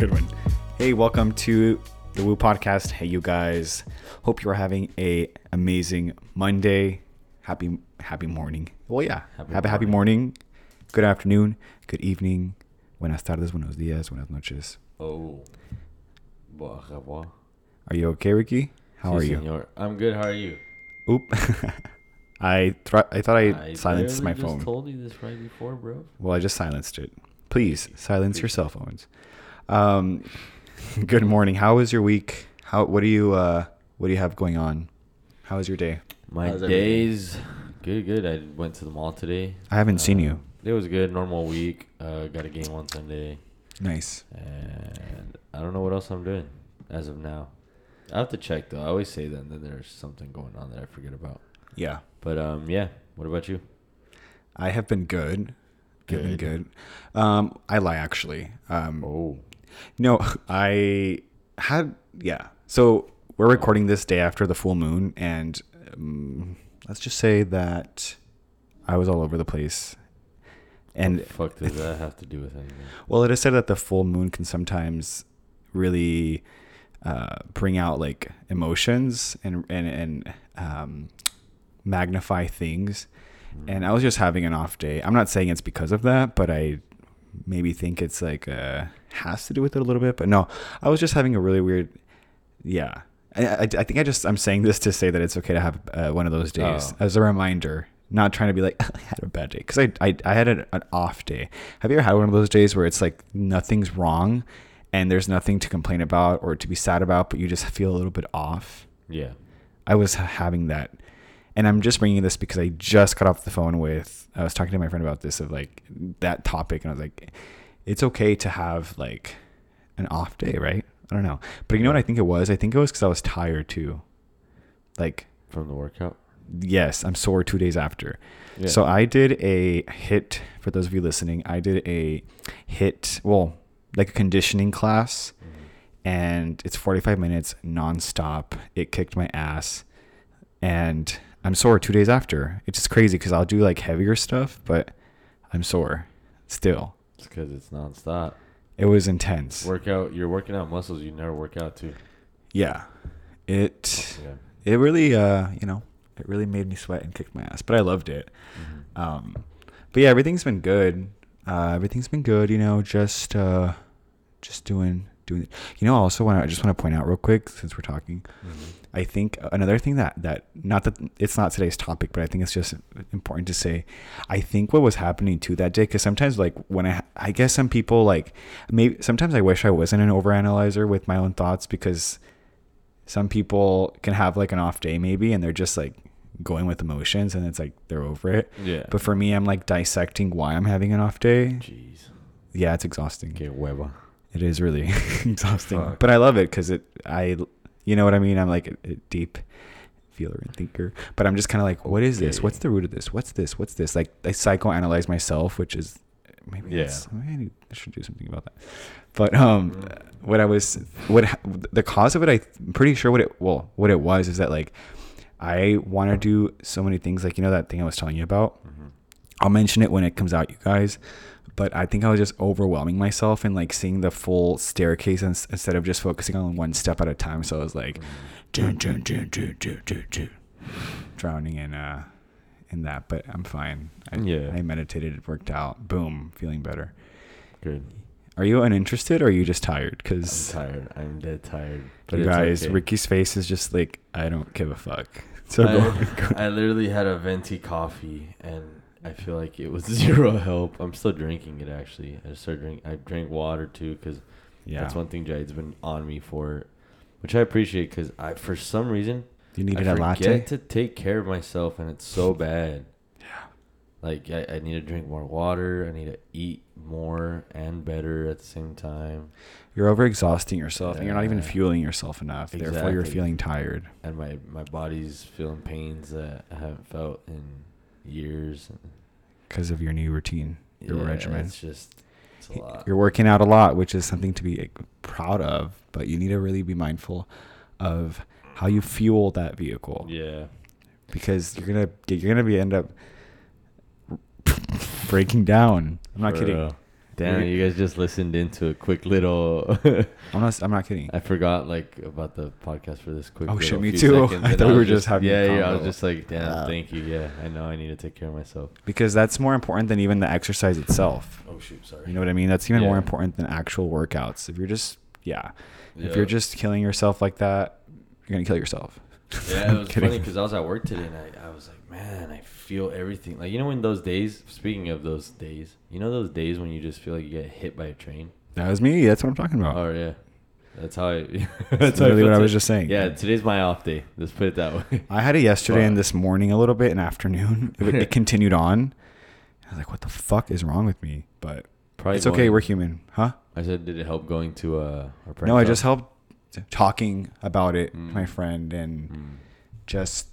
good one. Hey, welcome to the Woo Podcast. Hey, you guys. Hope you're having a amazing Monday. Happy happy morning. Well, yeah. Happy a happy morning. Good afternoon. Good evening. Buenas tardes. Buenos días. Buenas noches. Oh. Bon revoir. Are you okay, Ricky? How Si, are you? senor. I'm good. How are you? Oop. I I thought I, silenced my phone. just told you this right before, bro. Well, I just silenced it. Please silence your cell phones. Um, good morning. How was your week? How what do you uh what do you have going on? How was your day? My How's days, good, good. I went to the mall today. I haven't seen you. It was a good. Normal week. Uh, got a game on Sunday, Nice. and I don't know what else I'm doing as of now. I have to check though. I always say that, and then there's something going on that I forget about. Yeah. But um, yeah. What about you? I have been good. I've been Good. good. Um, I lie actually. Um, Oh, no, I had yeah. So we're recording this day after the full moon, and um, let's just say that I was all over the place. And what the fuck does that have to do with anything? Well, it is said that the full moon can sometimes really uh, bring out like emotions and and and um, magnify things. And I was just having an off day. I'm not saying it's because of that, but I maybe think it's like uh, has to do with it a little bit. But no, I was just having a really weird. Yeah, I, I, I think I just I'm saying this to say that it's okay to have uh, one of those days Oh. as a reminder. Not trying to be like I had a bad day because I, I I had an, an off day. Have you ever had one of those days where it's like nothing's wrong and there's nothing to complain about or to be sad about, but you just feel a little bit off? Yeah. I was having that. And I'm just bringing this because I just got off the phone with, I was talking to my friend about this of like that topic. And I was like, it's okay to have like an off day, right? I don't know. But you know what I think it was? I think it was because I was tired too. Like, From the workout. yes, I'm sore two days after. Yeah. So I did a HIIT, for those of you listening, I did a HIIT, well, like a conditioning class mm-hmm. and it's 45 minutes nonstop. It kicked my ass, and I'm sore two days after. It's just crazy because I'll do like heavier stuff, but I'm sore still. It's because it's nonstop. It was intense. Workout. You're working out muscles you never work out too. Yeah, it Yeah. it really uh you know it really made me sweat and kicked my ass, but I loved it. Mm-hmm. Um, but yeah, everything's been good. Uh, everything's been good. You know, just uh, just doing doing. You know, also want I just want to point out real quick since we're talking. Mm-hmm. I think another thing that that not that it's not today's topic, but I think it's just important to say. I think what was happening too that day, because sometimes like when I I guess some people like maybe sometimes I wish I wasn't an overanalyzer with my own thoughts because some people can have like an off day maybe and they're just like going with emotions and it's like they're over it. Yeah. But for me, I'm like dissecting why I'm having an off day. Jeez. Yeah, it's exhausting. Que hueva. It is really exhausting, Fuck. but I love it because it. I, you know what I mean. I'm like a, a deep feeler and thinker, but I'm just kind of like, what is this? What's the root of this? What's this? What's this? Like I psychoanalyze myself, which is maybe Yeah. maybe I need- I should do something about that. But um, what I was, what the cause of it, I'm pretty sure what it well, what it was is that like I want to do so many things. Like you know that thing I was telling you about. Mm-hmm. I'll mention it when it comes out, you guys. But I think I was just overwhelming myself and like seeing the full staircase ins- instead of just focusing on one step at a time. So I was like, dun, dun, dun, dun, dun, dun, dun, drowning in uh in that. But I'm fine. I, Yeah. I meditated. It worked out. Boom, feeling better. Good. Are you uninterested or are you just tired? Because I'm tired. I'm dead tired. But you guys, okay. Ricky's face is just like I don't give a fuck. So I. I literally had a venti coffee and I feel like it was zero help. I'm still drinking it actually. I just started drink. I drank water too because yeah, that's one thing Jade's been on me for, which I appreciate because I for some reason you I needed a forget latte. to take care of myself and it's so bad. Yeah. Like I, I need to drink more water. I need to eat more and better at the same time. You're overexhausting yourself and you're not even fueling yourself enough. Therefore, you're feeling tired. And my, my body's feeling pains that I haven't felt in years. because of your new routine, your Yeah, regimen. It's just it's a lot. You're working out a lot, which is something to be eh, proud of, but you need to really be mindful of how you fuel that vehicle Yeah. because you're gonna you're gonna be end up breaking down. I'm not For kidding. real. Damn, you guys just listened into a quick little. I'm not. I'm not kidding. I forgot like about the podcast for this quick. Oh, shit, me too. seconds, I thought we were just having a Yeah, yeah. I was just like, damn, Yeah. thank you. Yeah, I know I need to take care of myself. Because that's more important than even the exercise itself. Oh shoot, sorry. You know what I mean? That's even more important than actual workouts. If you're just yeah, if you're just killing yourself like that, you're gonna kill yourself. Yeah, it was funny because I was at work today and I, I was like, man, I feel everything. Like, you know, in those days, speaking of those days, you know, those days when you just feel like you get hit by a train? That was me. That's what I'm talking about. Oh, yeah. That's how I. That's that's how literally what I was just saying. Yeah, today's my off day. Let's put it that way. I had it yesterday and this morning a little bit and afternoon. It, it continued on. I was like, what the fuck is wrong with me? But Probably it's okay. going- We're human, huh? I said, did it help going to uh, our No, I just helped talking about it, with my Mm. friend, and Mm. just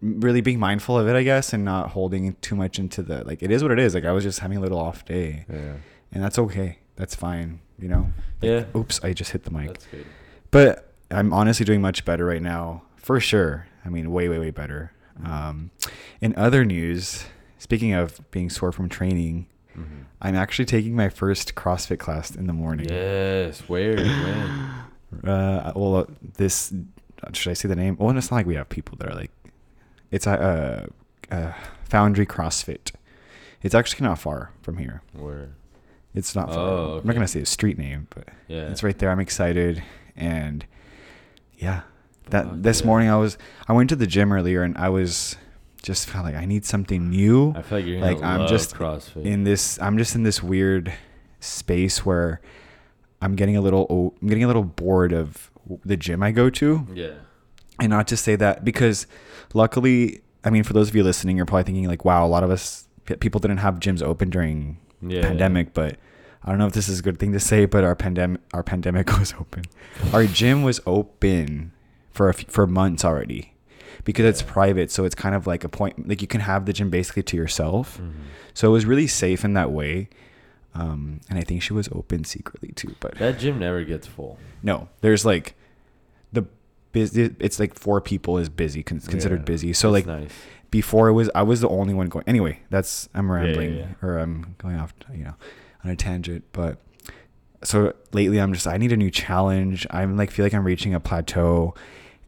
really being mindful of it, I guess, and not holding too much into the like. It is what it is. Like I was just having a little off day, Yeah. and that's okay. That's fine. You know. Like, Yeah. Oops, I just hit the mic. That's good. But I'm honestly doing much better right now, for sure. I mean, way, way, way better. Um, in other news, speaking of being sore from training, Mhm. I'm actually taking my first CrossFit class in the morning. Yes. Where? when? Uh, well, uh, this should I say the name? Well, it's not like we have people that are like, it's a uh, uh, Foundry CrossFit. It's actually not far from here. Where? It's not far. Oh, I'm not gonna say a street name, but Yeah. it's right there. I'm excited, and yeah, that Fuck this yeah. morning I was I went to the gym earlier and I was just felt like I need something new. I feel like you're like I'm love just CrossFit. in this I'm just in this weird space where I'm getting a little I'm getting a little bored of the gym I go to. yeah. And not to say that because luckily, I mean for those of you listening you're probably thinking like wow, a lot of us people didn't have gyms open during Yeah. pandemic, but I don't know if this is a good thing to say, but our pandemic our pandemic was open. Our gym was open for a f- for months already because it's private, so it's kind of like a point like you can have the gym basically to yourself. Mhm. So it was really safe in that way. Um, and I think she was open secretly too, but That gym never gets full. no, there's like the busy. It's like four people is busy, considered Yeah. busy. So like nice. before it was, I was the only one going. Anyway, that's I'm rambling yeah. or I'm going off, you know, on a tangent. But so lately, I'm just I need a new challenge. I'm like feel like I'm reaching a plateau,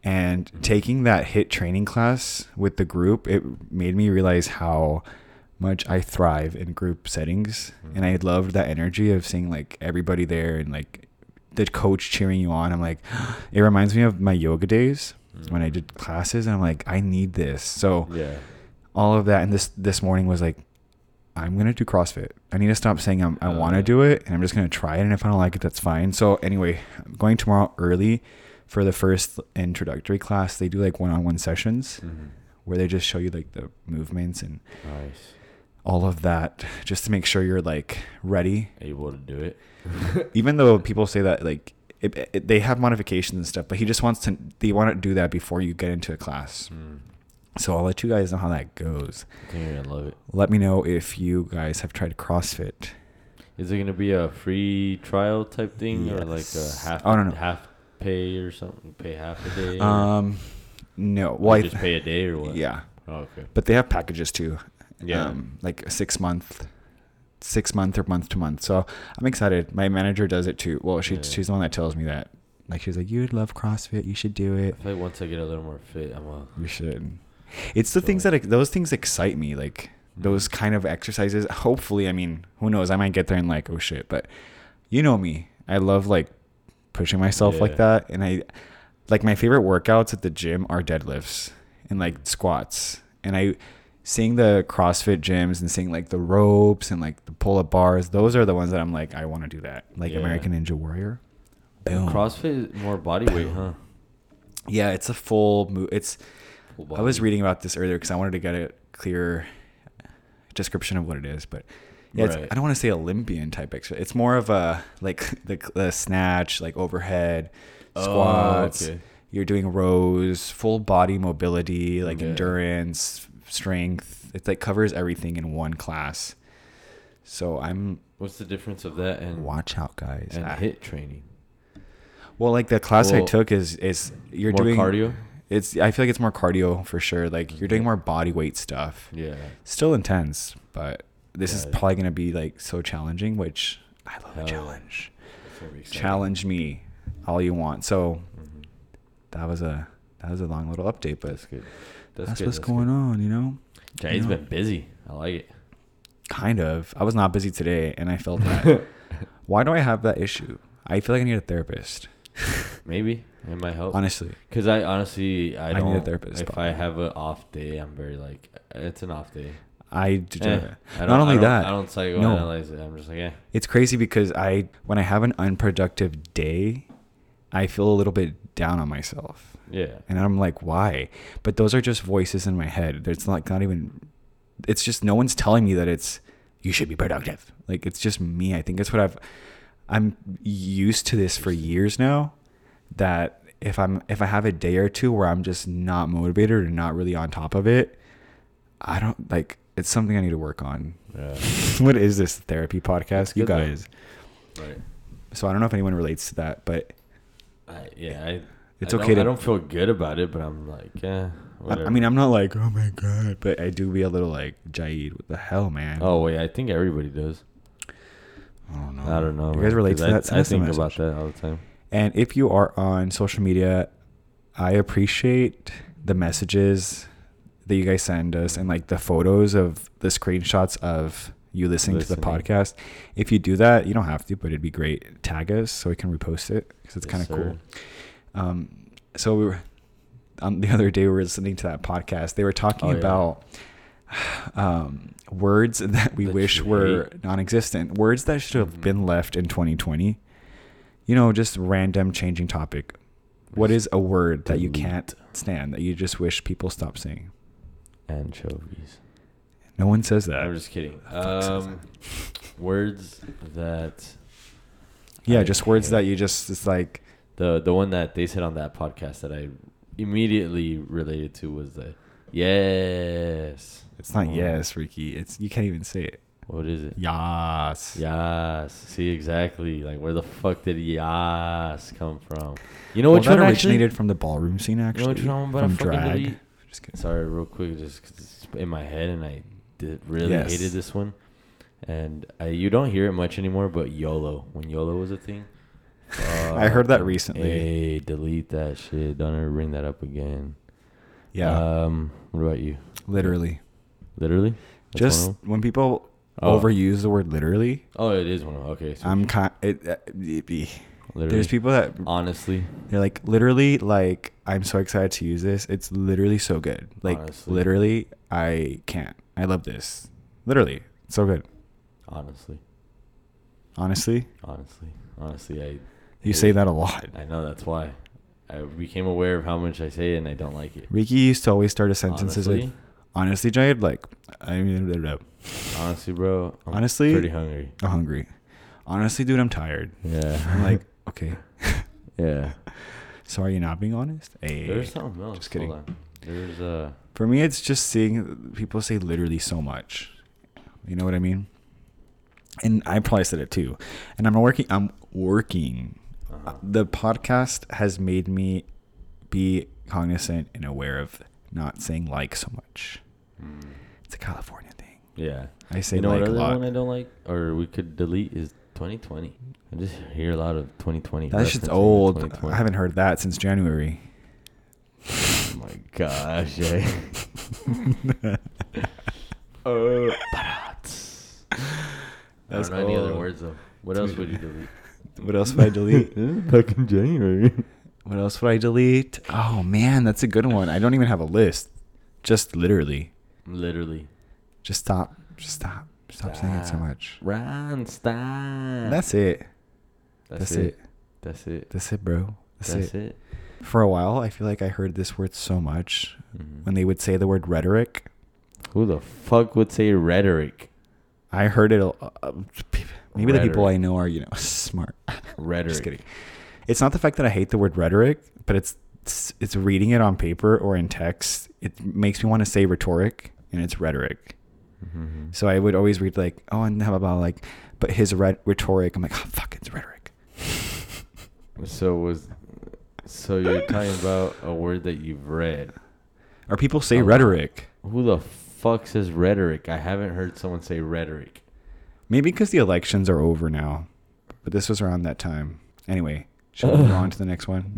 and Mhm. taking that HIIT training class with the group, it made me realize how much I thrive in group settings, and I loved that energy of seeing like everybody there and like the coach cheering you on. I'm like, it reminds me of my yoga days when I Mhm. did classes, and I'm like, I need this. So Yeah. all of that and this this morning was like i'm gonna do crossfit i need to stop saying I'm, i Uh, want to do it and i'm just gonna try it and if i don't like it that's fine so anyway i'm going tomorrow early for the first introductory class they do like one-on-one sessions Mhm. where they just show you like the movements and Nice. All of that just to make sure you're like ready Able to do it. even though people say that like it, it, they have modifications and stuff but he just wants to they want to do that before you get into a class Mm. so i'll let you guys know how that goes I think you're gonna love it. let me know if you guys have tried crossfit Is it gonna be a free trial type thing or like a half Oh, no, no. half pay or something? Pay half a day? Um, no. Well, I just pay a day or what? yeah, Oh, okay. but they have packages too. Yeah. Um, like a six month, six month or month to month. So I'm excited. My manager does it too. Well, she Yeah. she's the one that tells me that. Like she's like, you'd love CrossFit. You should do it. I feel like once I get a little more fit, I'm a. You should. It's the So, things like- that those things excite me. Like those Mhm. kind of exercises. Hopefully, I mean, who knows? I might get there and like, oh shit. But you know me. I love like pushing myself like that, and I like my favorite workouts at the gym are deadlifts and like squats. And I seeing the CrossFit gyms and seeing like the ropes and like the pull up bars. Those are the ones that I'm like, I want to do that. Like Yeah. American Ninja Warrior. Boom. CrossFit is more body weight, huh? Yeah, it's a full move. It's Full I was reading about this earlier because I wanted to get a clear description of what it is, but yeah, it's, Right. I don't want to say Olympian type exercise. It's more of a like the, the snatch, like overhead Oh, squats. okay. You're doing rows, full body mobility, like endurance, strength. It like covers everything in one class. So I'm What's the difference of that and watch out, guys. and Ah. HIIT training? Well, like the class I took is is you're more doing cardio. It's I feel like it's more cardio for sure. Like you're doing more body weight stuff. Yeah. Still intense, but this is probably gonna be like so challenging, which I love a challenge. It's gonna be exciting. Challenge me all you want. So Mhm. that was a that was a long little update, but That's that's, good. what's that's going good. on, you know. Jay's you know? been busy. I like it. Kind of. I was not busy today, and I felt that. Why do I have that issue? I feel like I need a therapist. Maybe it might help. Honestly, Because I honestly, I, I need a don't. therapist, If probably. I have an off day, I'm very like, it's an off day. I. Eh, I Not don't- only I that, I don't psychoanalyze no. it. I'm just like, yeah. It's crazy because I when I have an unproductive day, I feel a little bit down on myself. Yeah. And I'm like, why? But those are just voices in my head. It's like not even it's just no one's telling me that it's you should be productive. Like it's just me. I think that's what I've I'm used to this for years now that if I'm if I have a day or two where I'm just not motivated or not really on top of it, I don't like it's something I need to work on. Yeah. what is this therapy podcast? You good, though. guys. Right. So I don't know if anyone relates to that, but I, yeah. I. It's I okay to- I don't feel good about it, but I'm like, yeah. I, Whatever. I mean, I'm not like, oh my god, but I do be a little like, Jade, what the hell, man? Oh wait, I think everybody does. I don't know. I don't know. You guys relate to that? Send I think message. about that all the time. And if you are on social media, I appreciate the messages that you guys send us and like the photos of the screenshots of you listening, to the podcast. If you do that, you don't have to, but it'd be great. Tag us so we can repost it because it's Yes, kind of cool. Um, so we were um, the other day we were listening to that podcast. They were talking Oh, yeah. about um, words that we That wish were hate. non-existent, words that should have Mhm. been left in 2020. You know, just random changing topic. What is a word that you can't stand that you just wish people stop saying? Anchovies. No one says that. I'm just kidding. the fuck says Um, words that yeah, I just words hate. that you just it's like the the one that they said on that podcast that I immediately related to was the yes. it's not Oh. yes, Ricky. It's you can't even say it. What is it? Yas. Yes. See exactly. Like where the fuck did yes come from? You know Well, which that one originated actually? from the ballroom scene You know actually. which one I'm about from drag. Just kidding. Sorry, real quick, just 'cause it's in my head and I did really Yes. hated this one. And I, you don't hear it much anymore, but YOLO when YOLO was a thing. I heard that recently. Hey, delete that shit. Don't ever bring that up again. Yeah, Um, what about you? literally. Literally? That's Just one of 'em? when people Oh. overuse the word literally, Oh, it is one of 'em. Okay. So I'm kind. It, uh, it be. literally. There's people that Honestly, they're like literally like I'm so excited to use this. It's literally so good. Like Honestly. literally, I can't. I love this. Literally, so good. honestly, Honestly, honestly, honestly, I you say that a lot. I know that's why. I became aware of how much I say it and I don't like it. Ricky used to always start his sentences Honestly, with "Honestly, Jade, like I mean, blah, blah, honestly, bro. I'm Honestly- pretty hungry. I'm hungry. Honestly, dude, I'm tired." Yeah. I'm like, okay. yeah. So are you not being honest? Hey. There's something else. just kidding. Hold on. There's uh. For me, it's just seeing people say literally so much. You know what I mean? And I probably said it too. And I'm working. I'm working. The podcast has made me be cognizant and aware of not saying like so much. mm, It's a California thing. yeah. I say you know like what a other lot. one I don't like, or we could delete is 2020. I just hear a lot of 2020. That shit's old. I haven't heard that since January. Oh my gosh, Jay. uh, I don't know any other words though. What else would you delete? What else would I delete? Back in January. What else would I delete? Oh man, that's a good one. I don't even have a list. Just literally. Literally. Just stop. Just stop. Stop saying it so much. Ron, stop. That's it. That's, That's it. it. That's it. That's it, bro. That's, That's it. it. For a while, I feel like I heard this word so much Mhm. when they would say the word rhetoric. Who the fuck would say rhetoric? I heard it. a- Uh, maybe the people I know are, you know, smart. Rhetoric. Just kidding. It's not the fact that I hate the word rhetoric, but it's it's, it's reading it on paper or in text. It makes me want to say rhetoric, and it's rhetoric. Mhm. So I would always read like, oh, and how about like, but his rhet- rhetoric. I'm like, oh, fuck, it's rhetoric. So was so you're talking about a word that you've read. Or people say lot. rhetoric. Who the fuck says rhetoric? I haven't heard someone say rhetoric. Maybe because the elections are over now, but this was around that time. Anyway, should we move on to the next one?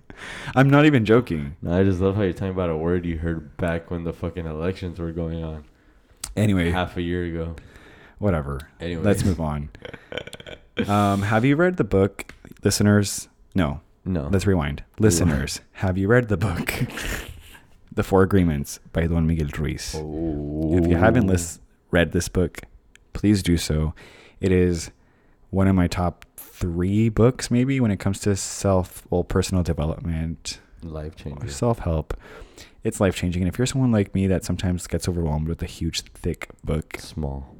I'm not even joking. No, I just love how you're talking about a word you heard back when the fucking elections were going on Anyway, half a year ago. whatever. Anyway, Let's move on. Um, have you read the book, listeners? No, No, let's rewind. Listeners, have you read the book, The Four Agreements by Don Miguel Ruiz? If you haven't lis- read this book, please do so. It is one of my top three books, maybe, when it comes to self, well, personal development life changing. self help. It's life changing. And if you're someone like me that sometimes gets overwhelmed with a huge, thick book, Small.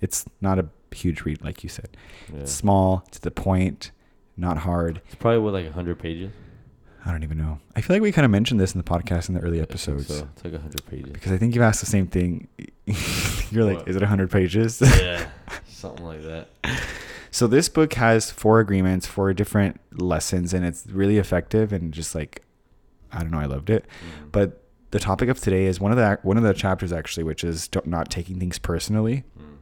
it's not a huge read, like you said. Yeah. It's small, to the point, not hard. It's probably what like hundred pages. I don't even know. I feel like we kind of mentioned this in the podcast in the early episodes. So it's like hundred pages. Because I think you've asked the same thing. You're like, What? is it 100 pages? yeah, something like that. So this book has four agreements, four different lessons, and it's really effective and just like I don't know, I loved it. Mhm. But the topic of today is one of the one of the chapters actually, which is don't, not taking things personally, Mm.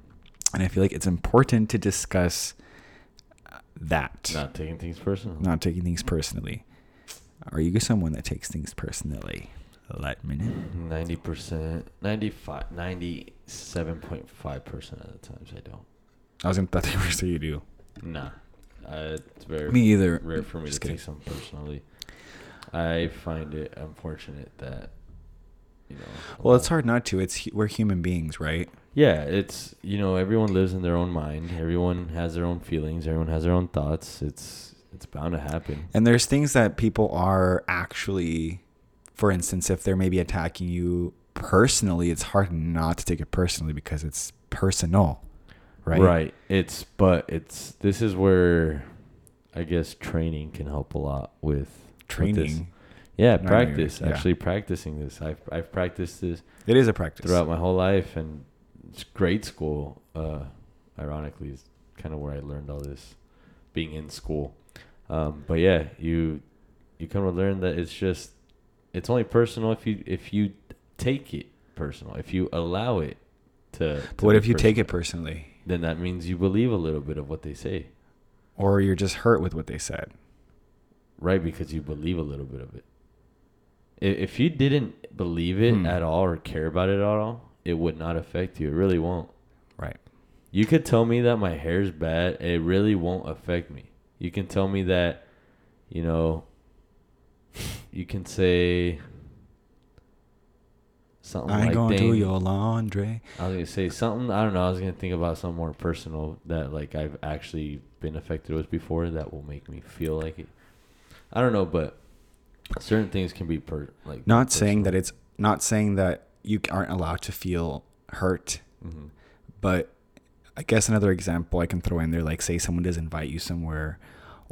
and I feel like it's important to discuss uh, that not taking things personal. not taking things personally. Are you someone that takes things personally? Let me know. Ninety percent, 95, 97.5 percent of the times I don't. I was gonna thought they were say you do. Nah, uh, it's very Me either. rare for me Just to kidding. take something personally. I find it unfortunate that you know. Well, it's hard not to. It's we're human beings, right? Yeah, it's you know everyone lives in their own mind. Everyone has their own feelings. Everyone has their own thoughts. It's it's bound to happen. And there's things that people are actually, for instance, if they're maybe attacking you personally, it's hard not to take it personally because it's personal, right? Right. It's but it's this is where I guess training can help a lot with with. Training. Yeah, No, no, practice. yeah. Actually practicing this. I've I've practiced this It is a practice. throughout my whole life and it's grade school uh ironically is kind of where I learned all this being in school. Um but yeah, you you come to learn that it's just it's only personal if you if you take it personal. If you allow it to, But what if you take it personally, Then that means you believe a little bit of what they say. or you're just hurt with what they said? Right, because you believe a little bit of it. If you didn't believe it Hmm. at all or care about it at all, it would not affect you. It really won't. Right. You could tell me that my hair's bad. It really won't affect me. You can tell me that, you know, you can say something I ain't like gonna do "Dang, your laundry. I was gonna say something. I don't know. I was gonna think about something more personal that like I've actually been affected with before that will make me feel like it. I don't know, but certain things can be per like Not saying that it's not saying that you aren't allowed to feel hurt, hmm but I guess another example I can throw in there, like say someone does invite you somewhere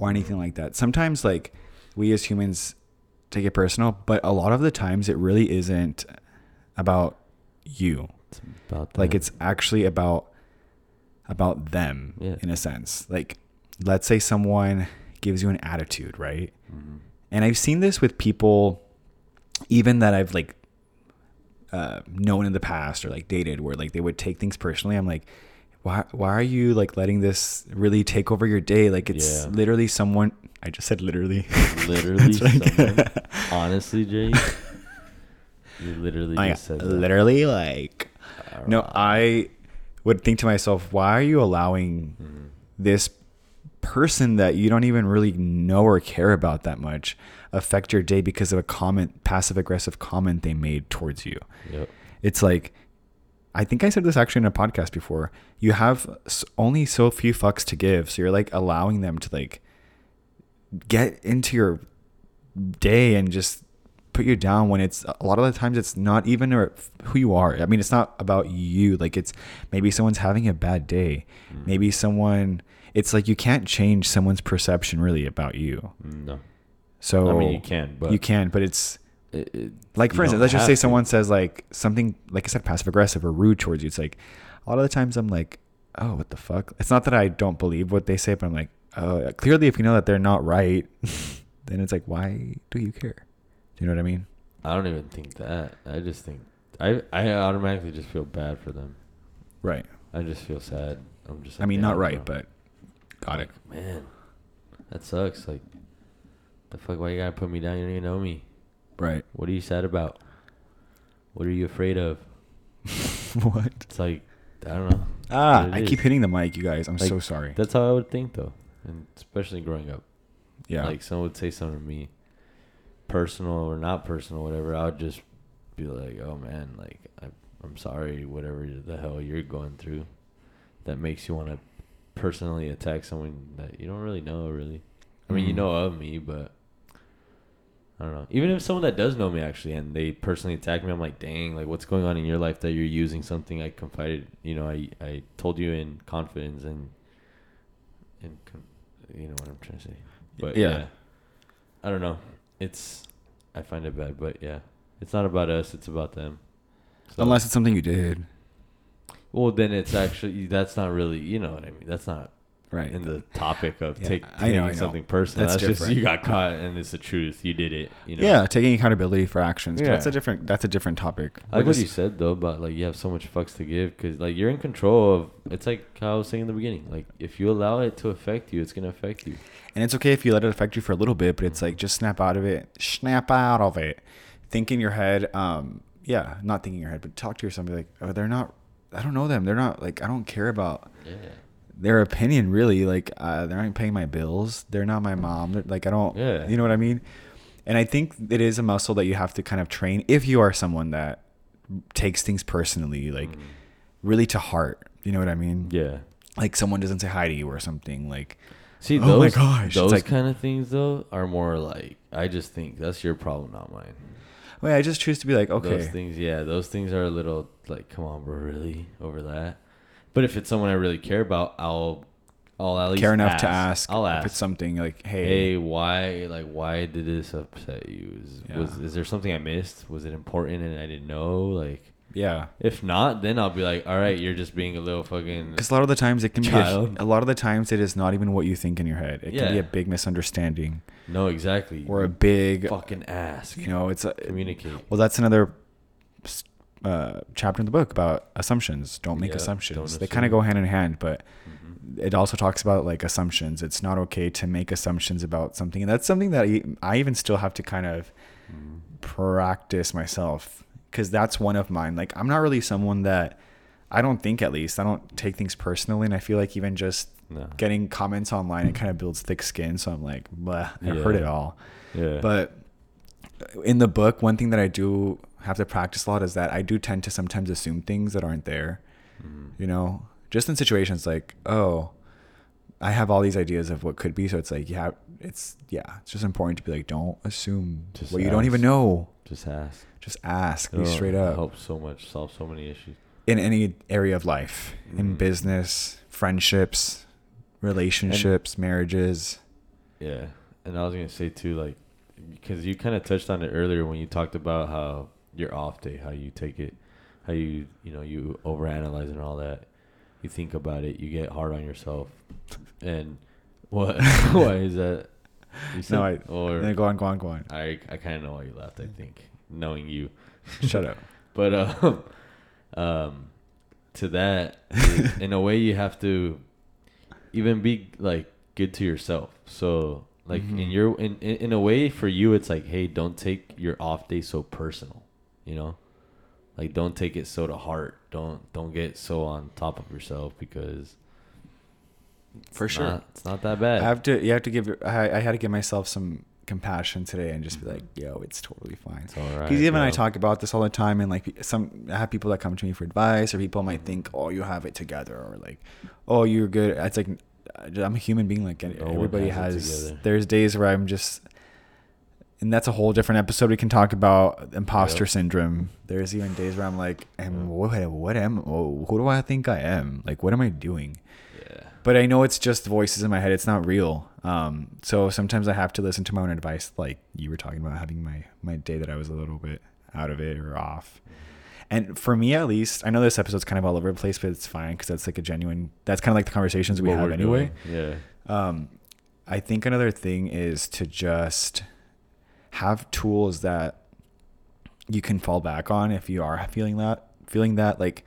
or anything like that. Sometimes like we as humans take it personal, but a lot of the times it really isn't about you. It's about Like them. it's actually about about them Yeah. in a sense. Like let's say someone gives you an attitude, right? Mhm. And I've seen this with people even that I've like uh, known in the past or like dated where like they would take things personally. I'm like, why why are you like letting this really take over your day? Like it's Yeah. literally someone I just said literally. literally It's like- someone. Honestly, Jay, you literally Like, just said that. literally like no, I would think to myself, why are you allowing Mhm. this person that you don't even really know or care about that much affect your day because of a comment, passive aggressive comment they made towards you? Yep. It's like, I think I said this actually in a podcast before. You have only so few fucks to give, so you're like allowing them to like get into your day and just put you down when it's a lot of the times it's not even who you are. I mean, it's not about you. Like it's maybe someone's having a bad day. Mhm. Maybe someone. It's like you can't change someone's perception really about you. No. So I mean, you can, but you can, but it's It, it, like for instance, let's just say to. someone says like something like I said, passive aggressive or rude towards you. It's like a lot of the times I'm like, oh, what the fuck? It's not that I don't believe what they say, but I'm like, oh, clearly if you know that they're not right, then it's like, why do you care? Do you know what I mean? I don't even think that. I just think I I automatically just feel bad for them. Right. I just feel sad. I'm just. I mean, not right, bro." but got it. man, that sucks. Like, the fuck? Why you gotta put me down? You don't even know me. Right. What are you sad about? What are you afraid of? what? It's like I don't know. Ah, I is. keep hitting the mic, you guys. I'm Like, so sorry. That's how I would think though, and especially growing up. Yeah. Like someone would say something to me, personal or not personal, whatever. I would just be like, "Oh man, like I, I'm sorry, whatever the hell you're going through, that makes you want to personally attack someone that you don't really know, really. I mean, you Mm. know of me, but I don't know. Even if someone that does know me actually, and they personally attack me, I'm like, dang, like what's going on in your life that you're using something I confided, you know, I I told you in confidence and and you know what I'm trying to say. But Yeah. yeah. I don't know. It's I find it bad, but yeah, it's not about us. It's about them. So- Unless it's something you did. well, then it's actually that's not really you know what I mean. That's not Right. in the topic of Yeah, take taking know. something personal. That's That's, just you got caught and it's the truth. You did it. You know. Yeah, taking accountability for actions. but That's a different. That's a different topic. I like We're what you said though about like you have so much fucks to give because like you're in control of. It's like how I was saying in the beginning. Like if you allow it to affect you, it's gonna affect you. And it's okay if you let it affect you for a little bit, but it's like just snap out of it. Snap out of it. Think in your head. Um, yeah, not think in your head, but talk to yourself. Be like, oh, they're not. I don't know them. They're not like I don't care about Yeah. Their opinion really. Like uh, they're not paying my bills. They're not my mom. They're, like I don't. Yeah. You know what I mean? And I think it is a muscle that you have to kind of train if you are someone that takes things personally, like Mm. really to heart. You know what I mean? Yeah. Like someone doesn't say hi to you or something. Like See Oh my those gosh, those like- kind of things though are more like I just think that's your problem, not mine. wait, I just choose to be like, okay. Those things, yeah, those things are a little like, come on, bro, really over that. But if it's someone I really care about, I'll, I'll at least care enough to ask. I'll ask. if ask. it's something like, hey, hey, why, like, why did this upset you? Is, was Yeah. is there something I missed? Was it important and I didn't know? Like, yeah. if not, then I'll be like, all right, you're just being a little fucking. Because a lot of the times it can Child. be a, a lot of the times it is not even what you think in your head. It can be a big misunderstanding No, exactly. or a big, fucking ask. you know, it's a, Communicate. Well, that's another uh, chapter in the book about assumptions. Don't make Yeah, assumptions. don't They kind of go hand in hand, but Mhm. it also talks about like assumptions. It's not okay to make assumptions about something, and that's something that I- I even still have to kind of Mhm. practice myself because that's one of mine. Like I'm not really someone that I don't think at least I don't take things personally, and I feel like even just No. getting comments online it kind of builds thick skin. So I'm like, Bleh, I heard it all. Yeah. But in the book, one thing that I do have to practice a lot is that I do tend to sometimes assume things that aren't there. Mhm. You know, just in situations like, oh, I have all these ideas of what could be. So it's like, yeah, it's yeah, it's just important to be like, don't assume Just what you don't even know. Just ask. Just ask. Be It'll straight up Help so much. Solve so many issues. in any area of life, in Mhm. business, friendships, relationships, marriages. Yeah, and I was gonna say too, like, because you kind of touched on it earlier when you talked about how your off day, how you take it, how you you know you overanalyze and all that. You think about it, you get hard on yourself, and what? why is that? You No, I- or Then go on, go on, go on. I I kind of know why you left. I think knowing you, Shut up. but um, um, to that, in a way, you have to even be like good to yourself. So like in Mhm. your in, in in a way for you, it's like, hey, don't take your off day so personal. You know, like don't take it so to heart. Don't don't get so on top of yourself because For sure. not- it's not that bad. I have to. You have to give. I, I had to give myself some compassion today and just be like, "Yo, it's totally fine." it's all right. Because even I talk about this all the time, and like some, I have people that come to me for advice, or people might think, "Oh, you have it together," or like, "Oh, you're good." It's like I'm a human being. Like No everybody has has. There's days where I'm just, and that's a whole different episode. We can talk about imposter Yep. syndrome. There's even days where I'm like, "Am Yeah. what? What am? Who do I think I am? Like, what am I doing?" Yeah. but I know it's just voices in my head. It's not real. Um, so sometimes I have to listen to my own advice, like you were talking about having my my day that I was a little bit out of it or off. And for me, at least, I know this episode's kind of all over the place, but it's fine because that's like a genuine. That's kind of like the conversations we What have anyway. doing. Yeah. Um, I think another thing is to just have tools that you can fall back on if you are feeling that feeling that like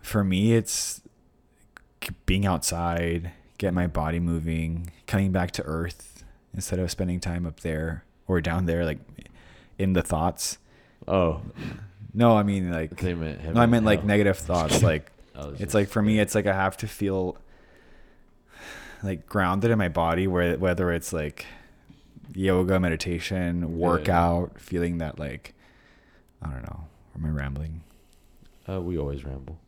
for me it's being outside get my body moving coming back to earth instead of spending time up there or down there like in the thoughts. Oh, no i mean like meant no i meant like hell. negative thoughts like it's like for me it's like i have to feel like grounded in my body where whether it's like yoga meditation workout feeling that like i don't know am i rambling Uh, we always ramble.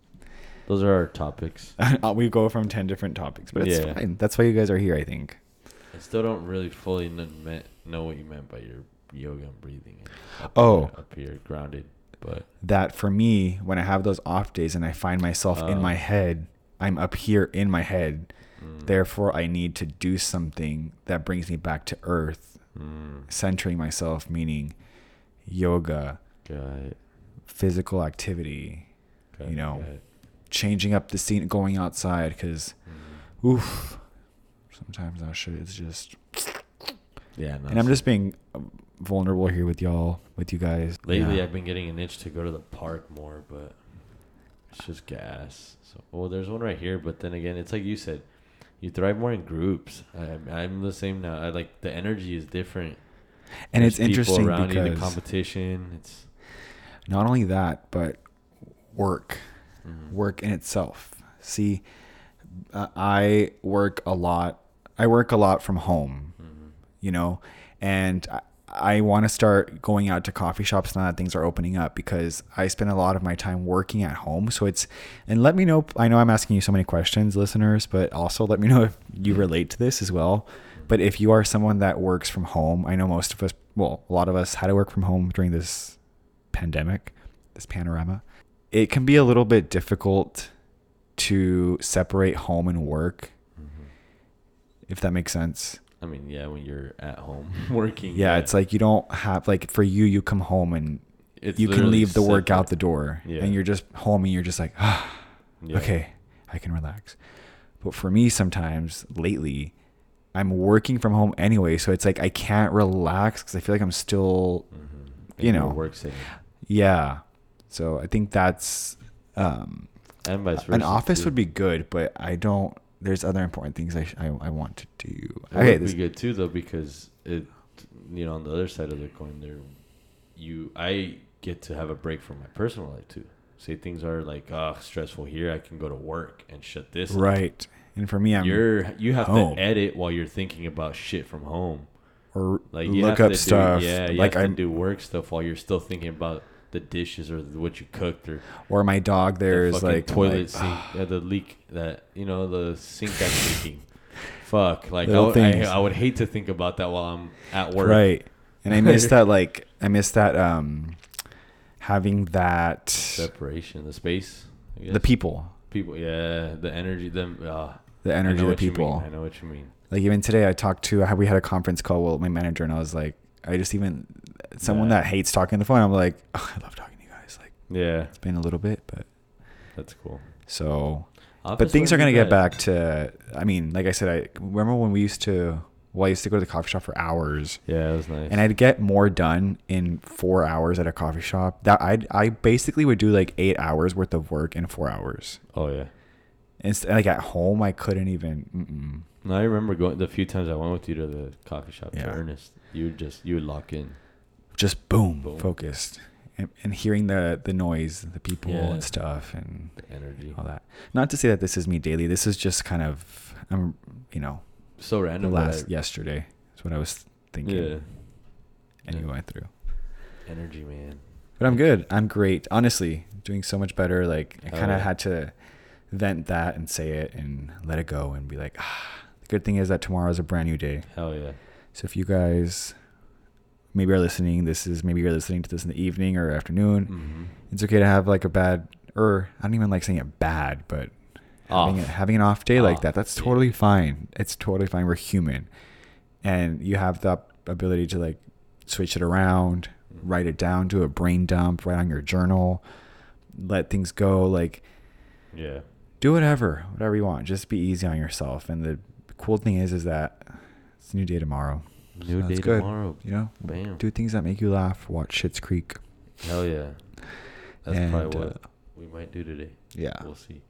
Those are our topics. we go from 10 different topics but it's Yeah. fine that's why you guys are here i think I still don't really fully kn- know what you meant by your yoga and breathing. Up Oh. here, up here, grounded. But that for me when i have those off days and i find myself in Oh. my head i'm up here in my head mm, therefore i need to do something that brings me back to earth mm, centering myself meaning yoga got physical activity got You know, changing up the scene going outside because Mm. oof sometimes that shit is just Yeah, no, and i'm just being vulnerable here with y'all with you guys Lately, Yeah. I've been getting an itch to go to the park more, but it's just gas. So, well, there's one right here, but then again, it's like you said, you thrive more in groups. I'm, I'm the same now. I like the energy is different. and it's There's people interesting around you, the competition. It's not only that but work mhm. work in itself see uh, i work a lot i work a lot from home Mhm. you know and i, want to start going out to coffee shops now that things are opening up because i spend a lot of my time working at home. So it's and let me know i know i'm asking you so many questions listeners but also let me know if you relate to this as well. But if you are someone that works from home i know most of us well a lot of us had to work from home during this pandemic this panorama. It can be a little bit difficult to separate home and work Mhm. if that makes sense I mean, yeah, when you're at home working. yeah, it's like you don't have like for you you come home and It's you can leave the work out the door Yeah. and you're just home and you're just like ah Yeah. okay i can relax but for me sometimes lately i'm working from home anyway so it's like i can't relax because i feel like i'm still Mhm. you know, work yeah so i think that's um and vice versa. an office too. would be good but i don't there's other important things i sh- I, I want to do It okay would this, be good too though because it, you know, on the other side of the coin, there, you, I get to have a break from my personal life too. Say things are like, oh, stressful here. I can go to work and shut this. right and for me i'm You're you have home. to edit while you're thinking about shit from home. or Like you look up stuff Do, yeah, you like i'm do work stuff while you're still thinking about the dishes or what you cooked or or my dog there the is like toilet like, sink, yeah, the leak that you know the sink that's leaking. Fuck, like I would, I. I would hate to think about that while I'm at work. Right. And I miss that like I miss that um having that Separation, the space, the people, people, yeah, the energy, them, uh, the energy of the what you mean, people. I know what you mean. Like even today I talked to we had a conference call with my manager and I was like I just even someone Yeah. that hates talking on the phone I'm like oh, I love talking to you guys like Yeah, it's been a little bit but that's cool. so but things are going to get bad. back to I mean like I said I remember when we used to well I used to go to the coffee shop for hours Yeah, it was nice. and I'd get more done in four hours at a coffee shop. That I I basically would do like eight hours worth of work in four hours. oh yeah. Inst- like at home, I couldn't even. Mm-mm. No, I remember going the few times I went with you to the coffee shop Yeah. to Ernest. You would just you would lock in. Just boom, Boom. focused, and, and hearing the the noise, the people Yeah. and stuff, and The energy. all that. Not to say that this is me daily. This is just kind of I'm you know So random. last I- yesterday is what I was thinking, Yeah. and you Yeah. went through. Energy, man. But I'm good. I'm great. Honestly, doing so much better. Like I Oh, kind of had to vent that and say it and let it go and be like, ah. The good thing is that tomorrow is a brand new day. Hell yeah. So if you guys maybe are listening, this is maybe you're listening to this in the evening or afternoon. Mm-hmm. It's okay to have like a bad or I don't even like saying it bad, but having, a, having an off day like that, that's yeah. totally fine. It's totally fine. We're human. And you have the ability to like switch it around, Mhm. write it down, do a brain dump, write on your journal, let things go, like Yeah. do whatever, whatever you want. Just be easy on yourself. And the cool thing is is that it's a new day tomorrow. New So day that's good. tomorrow. You know? Bam. Do things that make you laugh. Watch Schitt's Creek. Hell yeah. That's And, probably what uh, we might do today. Yeah. We'll see.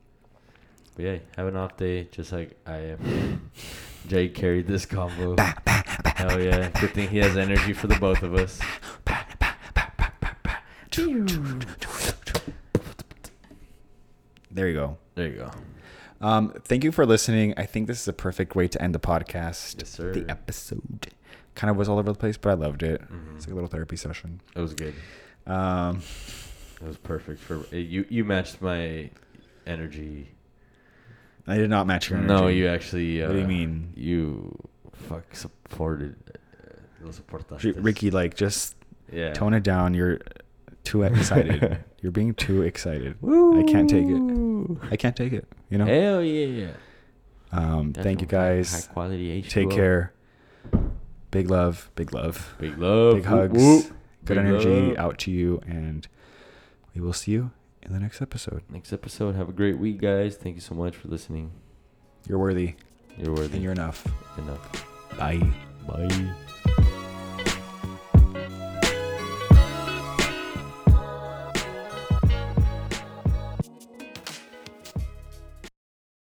But yeah, have an off day just like I am. Jay carried this combo. Hell yeah. Good thing he has energy for the both of us. There you go. There you go. Um, thank you for listening. I think this is a perfect way to end the podcast. Yes, sir. The episode kind of was all over the place, but I loved it. Mhm. It's like a little therapy session. It was good. Um, It was perfect for you. You matched my energy. I did not match your energy. No, you actually. Uh, What do you mean? You fuck supported. Uh, lo soportaste. R- Ricky, like, just Yeah. tone it down. You're too excited. You're being too excited. I can't take it. I can't take it. You know. Hell yeah. Um, That's thank you guys. High quality H2O. Take care. Big love. Big love. Big love. Big Whoop, hugs. whoop. Good Big energy love. out to you, and we will see you in the next episode. Next episode. Have a great week, guys. Thank you so much for listening. You're worthy, You're worthy. and you're enough. enough. Bye. Bye.